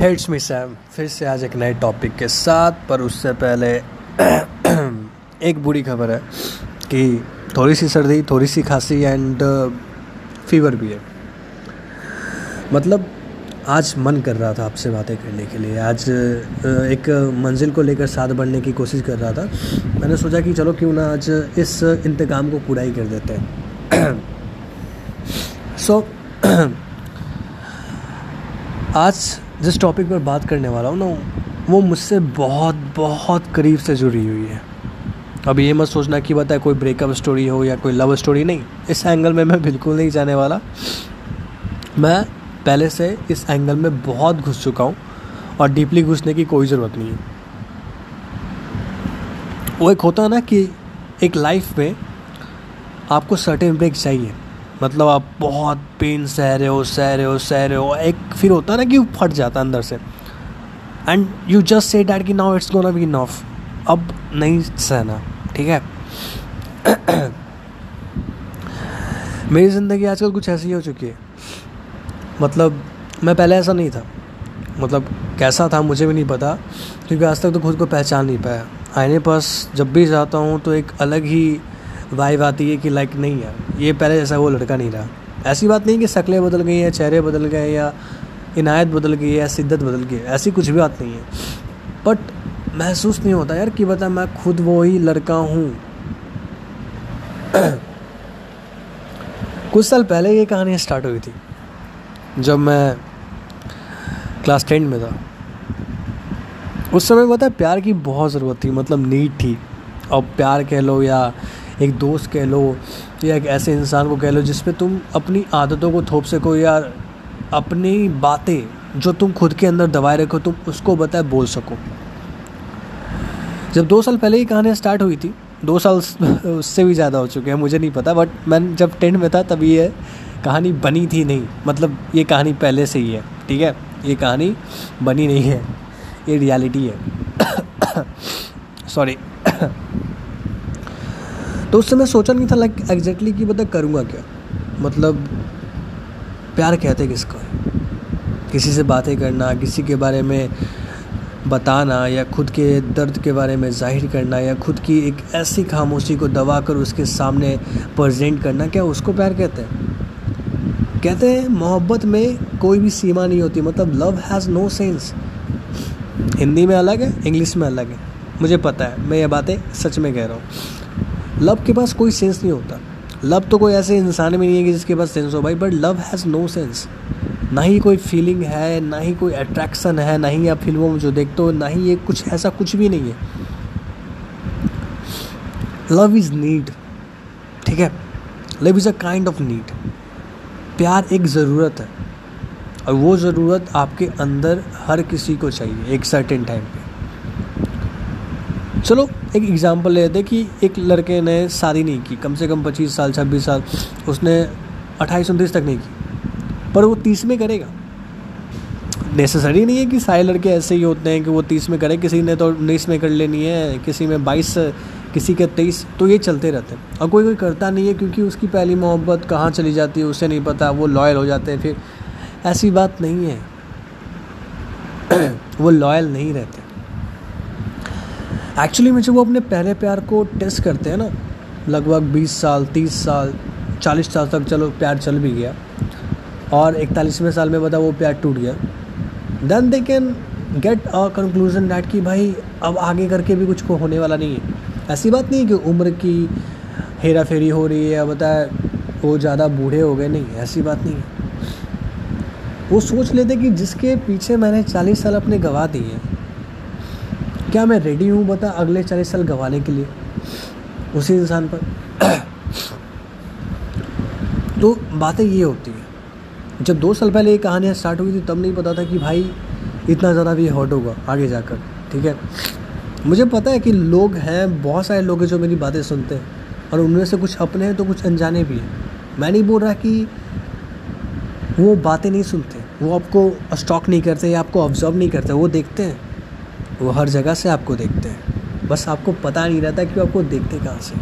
Hates मी Sam फिर से आज एक नए टॉपिक के साथ पर उससे पहले एक बुरी खबर है कि थोड़ी सी सर्दी थोड़ी सी खांसी एंड फीवर uh, भी है। मतलब आज मन कर रहा था आपसे बातें करने के लिए। आज uh, एक मंजिल को लेकर साथ बढ़ने की कोशिश कर रहा था। मैंने सोचा कि चलो क्यों ना आज इस इंतकाम को पूरा ही कर देते हैं। सो so, आज जिस टॉपिक पर बात करने वाला हूँ ना, वो मुझसे बहुत बहुत करीब से जुड़ी हुई है। अब ये मत सोचना कि बताए कोई ब्रेकअप स्टोरी हो या कोई लव स्टोरी नहीं, इस एंगल में मैं बिल्कुल नहीं जाने वाला। मैं पहले से इस एंगल में बहुत घुस चुका हूँ और डीपली घुसने की कोई ज़रूरत नहीं है। वो एक होता है ना कि एक लाइफ में आपको सर्टेन ब्रेक चाहिए। मतलब आप बहुत पेन सह रहे हो, सह रहे हो, सह रहे हो एक फिर होता है ना कि फट जाता अंदर से। And you just say that कि now it's gonna be enough अब नहीं सहना, ठीक है? मेरी ज़िंदगी आजकल कुछ ऐसी हो चुकी है। मतलब मैं पहले ऐसा नहीं था। मतलब कैसा था मुझे भी नहीं पता, क्योंकि आज तक तो खुद को पहचान नहीं पाया। आईने पास जब भी जाता हूँ तो एक अलग ही वाइब आती है कि लाइक नहीं यार, ये पहले जैसा वो लड़का नहीं रहा। ऐसी बात नहीं कि शक्लें बदल गई हैं, चेहरे बदल गए या इनायत बदल गई है शिद्दत बदल गई है, ऐसी कुछ भी बात नहीं है। बट महसूस नहीं होता यार कि बता मैं खुद वो ही लड़का हूँ। कुछ साल पहले ये कहानी स्टार्ट हुई थी, जब मैं क्लास टेन में था। उस समय पता प्यार की बहुत ज़रूरत थी मतलब नीड थी। और प्यार कह लो या एक दोस्त कह लो, या एक ऐसे इंसान को कह लो जिस पे तुम अपनी आदतों को थोप सको, या अपनी बातें जो तुम खुद के अंदर दबाए रखो, तुम उसको बताए बोल सको। जब दो साल पहले ही कहानी स्टार्ट हुई थी, दो साल उससे भी ज़्यादा हो चुके हैं, मुझे नहीं पता बट मैं जब टेंथ में था तभी ये कहानी बनी थी नहीं मतलब ये कहानी पहले से ही है, ठीक है? ये कहानी बनी नहीं है, ये रियलिटी है। सॉरी तो उस समय सोचा नहीं था लाइक एग्जैक्टली कि बता करूँगा क्या? मतलब प्यार कहते किसको? है किसी से बातें करना, किसी के बारे में बताना, या खुद के दर्द के बारे में ज़ाहिर करना, या खुद की एक ऐसी खामोशी को दबा कर उसके सामने प्रजेंट करना, क्या उसको प्यार कहते हैं? कहते हैं, मोहब्बत में कोई भी सीमा नहीं होती मतलब love has no sense Hindi में अलग है इंग्लिश में अलग है। मुझे पता है, मैं ये बातें सच में कह रहा हूँ। लव के पास कोई सेंस नहीं होता। लव तो कोई ऐसे इंसान में नहीं है कि जिसके पास सेंस हो भाई but love has no sense ना ही कोई फीलिंग है, ना ही कोई अट्रैक्शन है, ना ही आप फ़िल्मों में जो देखते हो, ना ही ये कुछ, ऐसा कुछ भी नहीं है। लव इज़ नीड ठीक है? Love is a kind of need प्यार एक ज़रूरत है, और वो ज़रूरत आपके अंदर हर किसी को चाहिए, एक सर्टेन टाइम पे। चलो एक एग्ज़ाम्पल लेते हैं कि एक लड़के ने शादी नहीं की, कम से कम पच्चीस साल, छब्बीस साल, उसने अट्ठाईस, उनतीस तक नहीं की, पर वो तीस में करेगा। नेसेसरी नहीं है कि सारे लड़के ऐसे ही होते हैं कि वो तीस में करें, किसी ने तो उन्नीस में कर लेनी है, किसी में बाईस, किसी के तेईस तो ये चलते रहते हैं। और कोई कोई करता नहीं है क्योंकि उसकी पहली मोहब्बत कहाँ चली जाती है, उसे नहीं पता, वो लॉयल हो जाते हैं, फिर ऐसी बात नहीं है। वो लॉयल नहीं रहते। एक्चुअली में जब वो अपने पहले प्यार को टेस्ट करते हैं ना। लगभग 20 साल 30 साल 40 साल तक चलो, प्यार चल भी गया। और इकतालीसवें साल में बता वो प्यार टूट गया। Then they can get a conclusion that कि भाई, अब आगे करके भी कुछ को होने वाला नहीं है। ऐसी बात नहीं है कि उम्र की हेरा फेरी हो रही है या बताए वो ज़्यादा बूढ़े हो गए, नहीं, ऐसी बात नहीं है। वो सोच लेते कि जिसके पीछे मैंने चालीस साल अपने गवा दिए क्या मैं रेडी हूँ बता अगले चालीस साल गंवाने के लिए? उसी इंसान पर। तो बातें ये होती हैं। जब दो साल पहले ये कहानियाँ स्टार्ट हुई थी, तब नहीं पता था कि भाई इतना ज़्यादा भी हॉट होगा आगे जाकर, ठीक है? मुझे पता है कि लोग हैं, बहुत सारे लोग हैं जो मेरी बातें सुनते हैं और उनमें से कुछ अपने हैं तो कुछ अनजाने भी हैं। मैं नहीं बोल रहा कि वो बातें नहीं सुनते, वो आपको स्टॉक नहीं करते या आपको ऑब्ज़र्व नहीं करते, वो देखते हैं। वो हर जगह से आपको देखते हैं। बस आपको पता नहीं रहता कि वो आपको देखते कहाँ से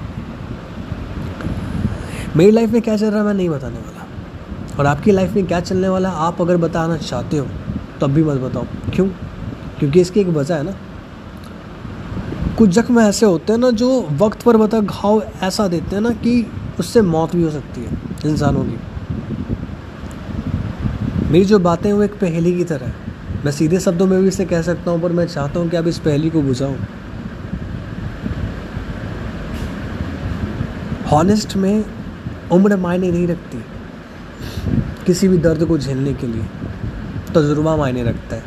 मेरी लाइफ में क्या चल रहा है मैं नहीं बताने वाला। और आपकी लाइफ में क्या चलने वाला है, आप अगर बताना चाहते हो, तब भी मत बताओ। क्यों? क्योंकि इसकी एक वजह है ना। कुछ जख्म ऐसे होते हैं ना जो वक्त पर बता घाव ऐसा देते हैं ना कि उससे मौत भी हो सकती है इंसानों की। मेरी जो बातें वो एक पहेली की तरह है। मैं सीधे शब्दों में भी इसे कह सकता हूँ, पर मैं चाहता हूँ कि आप इस पहली को बुझाऊँ। हॉनेस्ट में उम्र मायने नहीं रखती किसी भी दर्द को झेलने के लिए। तजुर्बा मायने रखता है।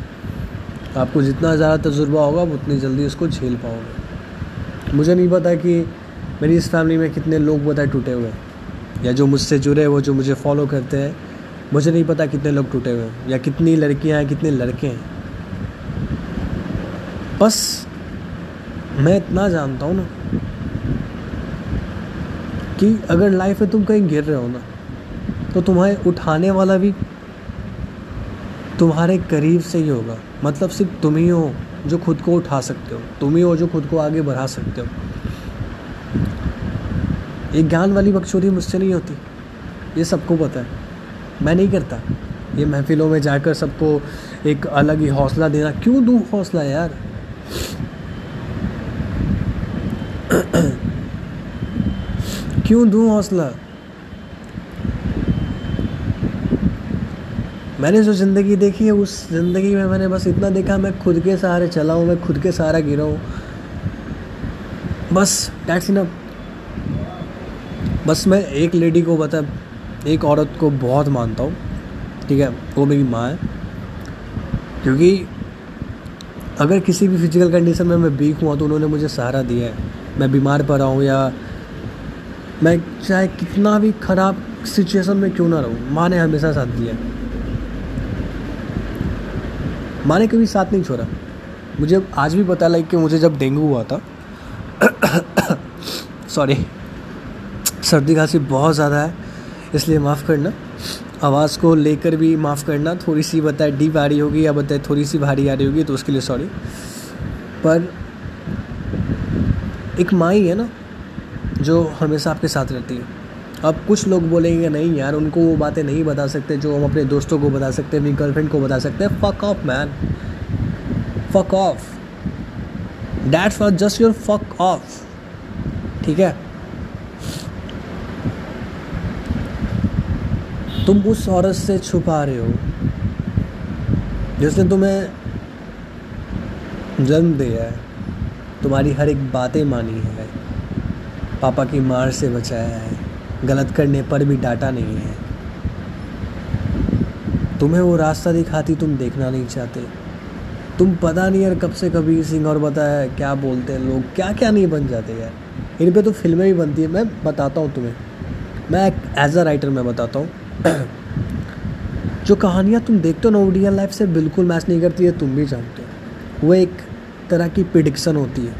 आपको जितना ज़्यादा तजुर्बा होगा, आप उतनी जल्दी उसको झेल पाओगे। मुझे नहीं पता कि मेरी इस फैमिली में कितने लोग बताए टूटे हुए या जो मुझसे जुड़े वो जो मुझे फॉलो करते हैं। मुझे नहीं पता कितने लोग टूटे हुए हैं, या कितनी लड़कियाँ हैं, कितने लड़के हैं। बस, मैं इतना जानता हूँ ना, कि अगर लाइफ में तुम कहीं गिर रहे हो ना तो तुम्हारे उठाने वाला भी तुम्हारे करीब से ही होगा। मतलब सिर्फ़ तुम ही हो जो खुद को उठा सकते हो, तुम ही हो जो खुद को आगे बढ़ा सकते हो। ये ज्ञान वाली बकचोदी मुझसे नहीं होती, ये सबको पता है। मैं नहीं करता। ये महफिलों में जाकर सबको एक अलग ही हौसला देना। क्यों दूँ हौसला यार? क्यों दूँ हौसला? मैंने जो ज़िंदगी देखी है, उस ज़िंदगी में मैंने बस इतना देखा, मैं खुद के सहारे चला हूँ, मैं खुद के सहारा गिरा हूँ। बस डैट्स इनफ बस मैं एक लेडी को बता एक औरत को बहुत मानता हूँ, ठीक है? वो मेरी माँ है। क्योंकि अगर किसी भी फ़िज़िकल कंडीशन में मैं वीक हुआ तो उन्होंने मुझे सहारा दिया है। मैं बीमार पड़ा हूँ या मैं चाहे कितना भी ख़राब सिचुएशन में क्यों ना रहूँ, माँ ने हमेशा साथ दिया माँ ने कभी साथ नहीं छोड़ा। मुझे आज भी पता लग कि मुझे जब डेंगू हुआ था सॉरी सर्दी खांसी बहुत ज़्यादा है। इसलिए माफ़ करना। आवाज़ को लेकर भी माफ़ करना। थोड़ी सी बताए डीप आ रही होगी या बताए थोड़ी सी भारी आ रही होगी तो उसके लिए सॉरी पर एक माँ ही है ना, जो हमेशा आपके साथ रहती है। अब कुछ लोग बोलेंगे, नहीं यार, उनको वो बातें नहीं बता सकते, जो हम अपने दोस्तों को बता सकते हैं, अपनी गर्लफ्रेंड को बता सकते हैं। Fuck off man fuck off that's for just your fuck off ठीक है? तुम उस औरत से छुपा रहे हो जिसने तुम्हें जन्म दिया है, तुम्हारी हर एक बातें मानी है, पापा की मार से बचाया है, गलत करने पर भी डाटा नहीं है। तुम्हें वो रास्ता दिखाती तुम देखना नहीं चाहते। तुम पता नहीं यार कब से कबीर सिंह और बताया क्या बोलते हैं लोग क्या क्या नहीं बन जाते यार। इन पे तो फ़िल्में भी बनती है, मैं बताता हूँ तुम्हें। मैं एज अ राइटर मैं बताता हूँ। जो कहानियाँ तुम देखते हो ना रियल लाइफ से बिल्कुल मैच नहीं करती है, तुम भी जानते हो। वो एक तरह की प्रिडिक्शन होती है,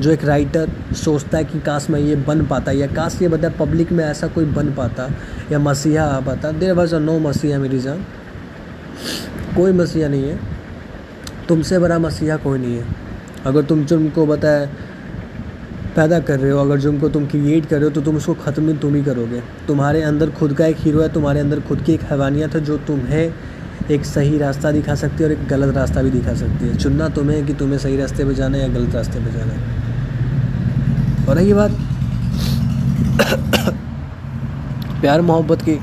जो एक राइटर सोचता है कि काश मैं ये बन पाता, या काश ये बता पब्लिक में ऐसा कोई बन पाता, या मसीहा आ पाता। देर वॉज़ अ नो मसीहा, मेरी जान। कोई मसीहा नहीं है। तुमसे बड़ा मसीहा कोई नहीं है। अगर तुम जुर्म को बताए पैदा कर रहे हो, अगर जुर्म को तुम क्रिएट कर रहे हो तो तुम उसको ख़त्म तुम ही करोगे। तुम्हारे अंदर खुद का एक हीरो है, तुम्हारे अंदर खुद की एक हैवानियत है जो तुम्हें एक सही रास्ता दिखा सकती है और एक गलत रास्ता भी दिखा सकती है। चुनना तुम्हें कि तुम्हें सही रास्ते पर जाना है या गलत रास्ते पर जाना है। और रही बात, प्यार मोहब्बत की,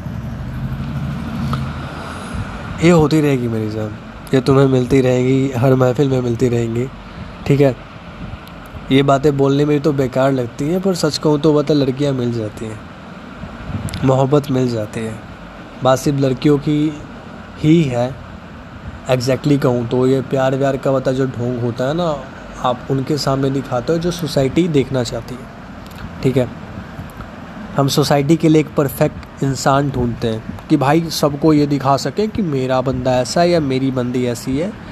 ये होती रहेगी मेरी जान। ये तुम्हें मिलती रहेगी, हर महफिल में मिलती रहेंगी। ठीक है? ये बातें बोलने में तो बेकार लगती हैं, पर सच कहूँ तो बता लड़कियाँ मिल जाती हैं। मोहब्बत मिल जाती है। बात सिर्फ़ लड़कियों की ही है। एग्जैक्टली कहूँ तो ये प्यार व्यार का बता जो ढोंग होता है ना, आप उनके सामने दिखाते हो जो सोसाइटी देखना चाहती है। ठीक है? हम सोसाइटी के लिए एक परफेक्ट इंसान ढूंढते हैं कि भाई सबको ये दिखा सके कि मेरा बंदा ऐसा है या मेरी बंदी ऐसी है।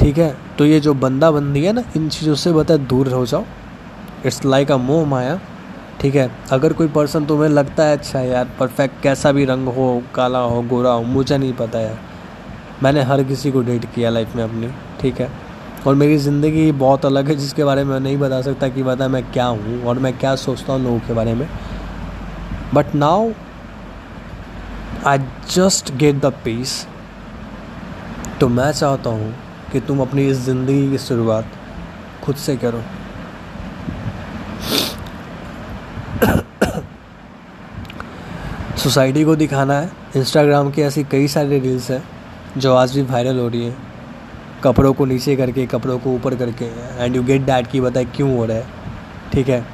ठीक है? तो ये जो बंदा बंदी है ना, इन चीज़ों से बता दूर हो जाओ। इट्स लाइक अ मोह माया, ठीक है? अगर कोई पर्सन तुम्हें लगता है अच्छा यार परफेक्ट कैसा भी रंग हो, काला हो, गोरा हो, मुझे नहीं पता यार। मैंने हर किसी को डेट किया लाइफ में अपनी, ठीक है? और मेरी ज़िंदगी बहुत अलग है, जिसके बारे में मैं नहीं बता सकता कि बता मैं क्या हूँ और मैं क्या सोचता हूँ लोगों के बारे में। But now I just get the peace तो मैं चाहता हूँ कि तुम अपनी इस ज़िंदगी की शुरुआत खुद से करो। सोसाइटी को दिखाना है। इंस्टाग्राम की ऐसी कई सारी रील्स हैं जो आज भी वायरल हो रही है। कपड़ों को नीचे करके, कपड़ों को ऊपर करके। एंड यू गेट डैट की बताए क्यों हो रहा है। ठीक है?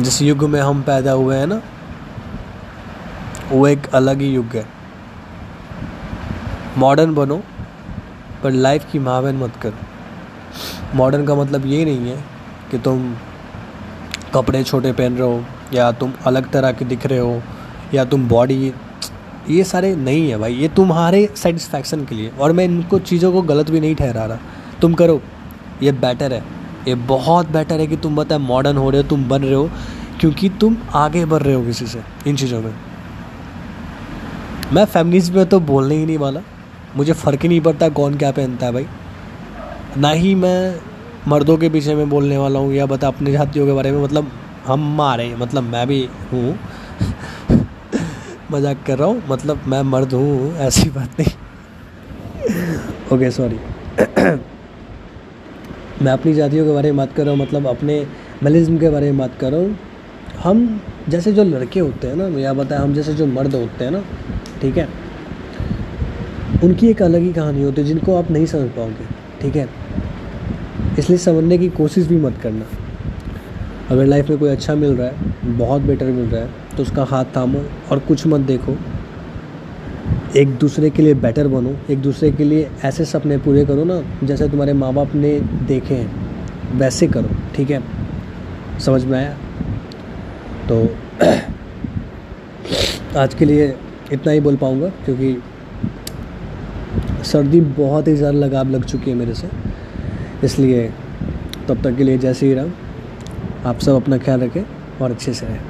जिस युग में हम पैदा हुए हैं ना, वो एक अलग ही युग है। मॉडर्न बनो पर लाइफ की मावन मत करो। मॉडर्न का मतलब ये नहीं है कि तुम कपड़े छोटे पहन रहे हो, या तुम अलग तरह के दिख रहे हो, या तुम बॉडी ये सारे नहीं है भाई। ये तुम्हारे सेटिस्फैक्शन के लिए। और मैं इनको चीज़ों को गलत भी नहीं ठहरा रहा। तुम करो। ये बेटर है। ये बहुत बेटर है कि तुम बताए मॉडर्न हो रहे हो, तुम बन रहे हो, क्योंकि तुम आगे बढ़ रहे हो किसी से इन चीज़ों में। मैं फैमिलीज़ में तो बोलने ही नहीं वाला। मुझे फ़र्क ही नहीं पड़ता कौन क्या पहनता है भाई। ना ही मैं मर्दों के पीछे में बोलने वाला हूँ या बता अपने जातियों के बारे में मतलब हम मारे मतलब मैं भी हूँ। मज़ाक कर रहा हूँ मतलब मैं मर्द हूँ, ऐसी बात नहीं। ओके सॉरी मैं अपनी जातियों के बारे में बात कर रहा हूँ मतलब अपने मलिज्म के बारे में बात कर रहा हूँ। हम जैसे जो लड़के होते हैं ना, या बताया हम जैसे जो मर्द होते हैं ना, ठीक है? उनकी एक अलग ही कहानी होती है, जिनको आप नहीं समझ पाओगे, ठीक है? इसलिए समझने की कोशिश भी मत करना। अगर लाइफ में कोई अच्छा मिल रहा है, बहुत बेटर मिल रहा है तो उसका हाथ थामो और कुछ मत देखो। एक दूसरे के लिए बेटर बनो, एक दूसरे के लिए ऐसे सपने पूरे करो ना, जैसे तुम्हारे माँ बाप ने देखे हैं, वैसे करो, ठीक है? समझ में आया? तो आज के लिए इतना ही बोल पाऊँगा, क्योंकि सर्दी बहुत ही ज़्यादा लगाव लग चुकी है मेरे से। इसलिए तब तक के लिए जैसे ही रहा आप सब अपना ख्याल रखें और अच्छे से रहें।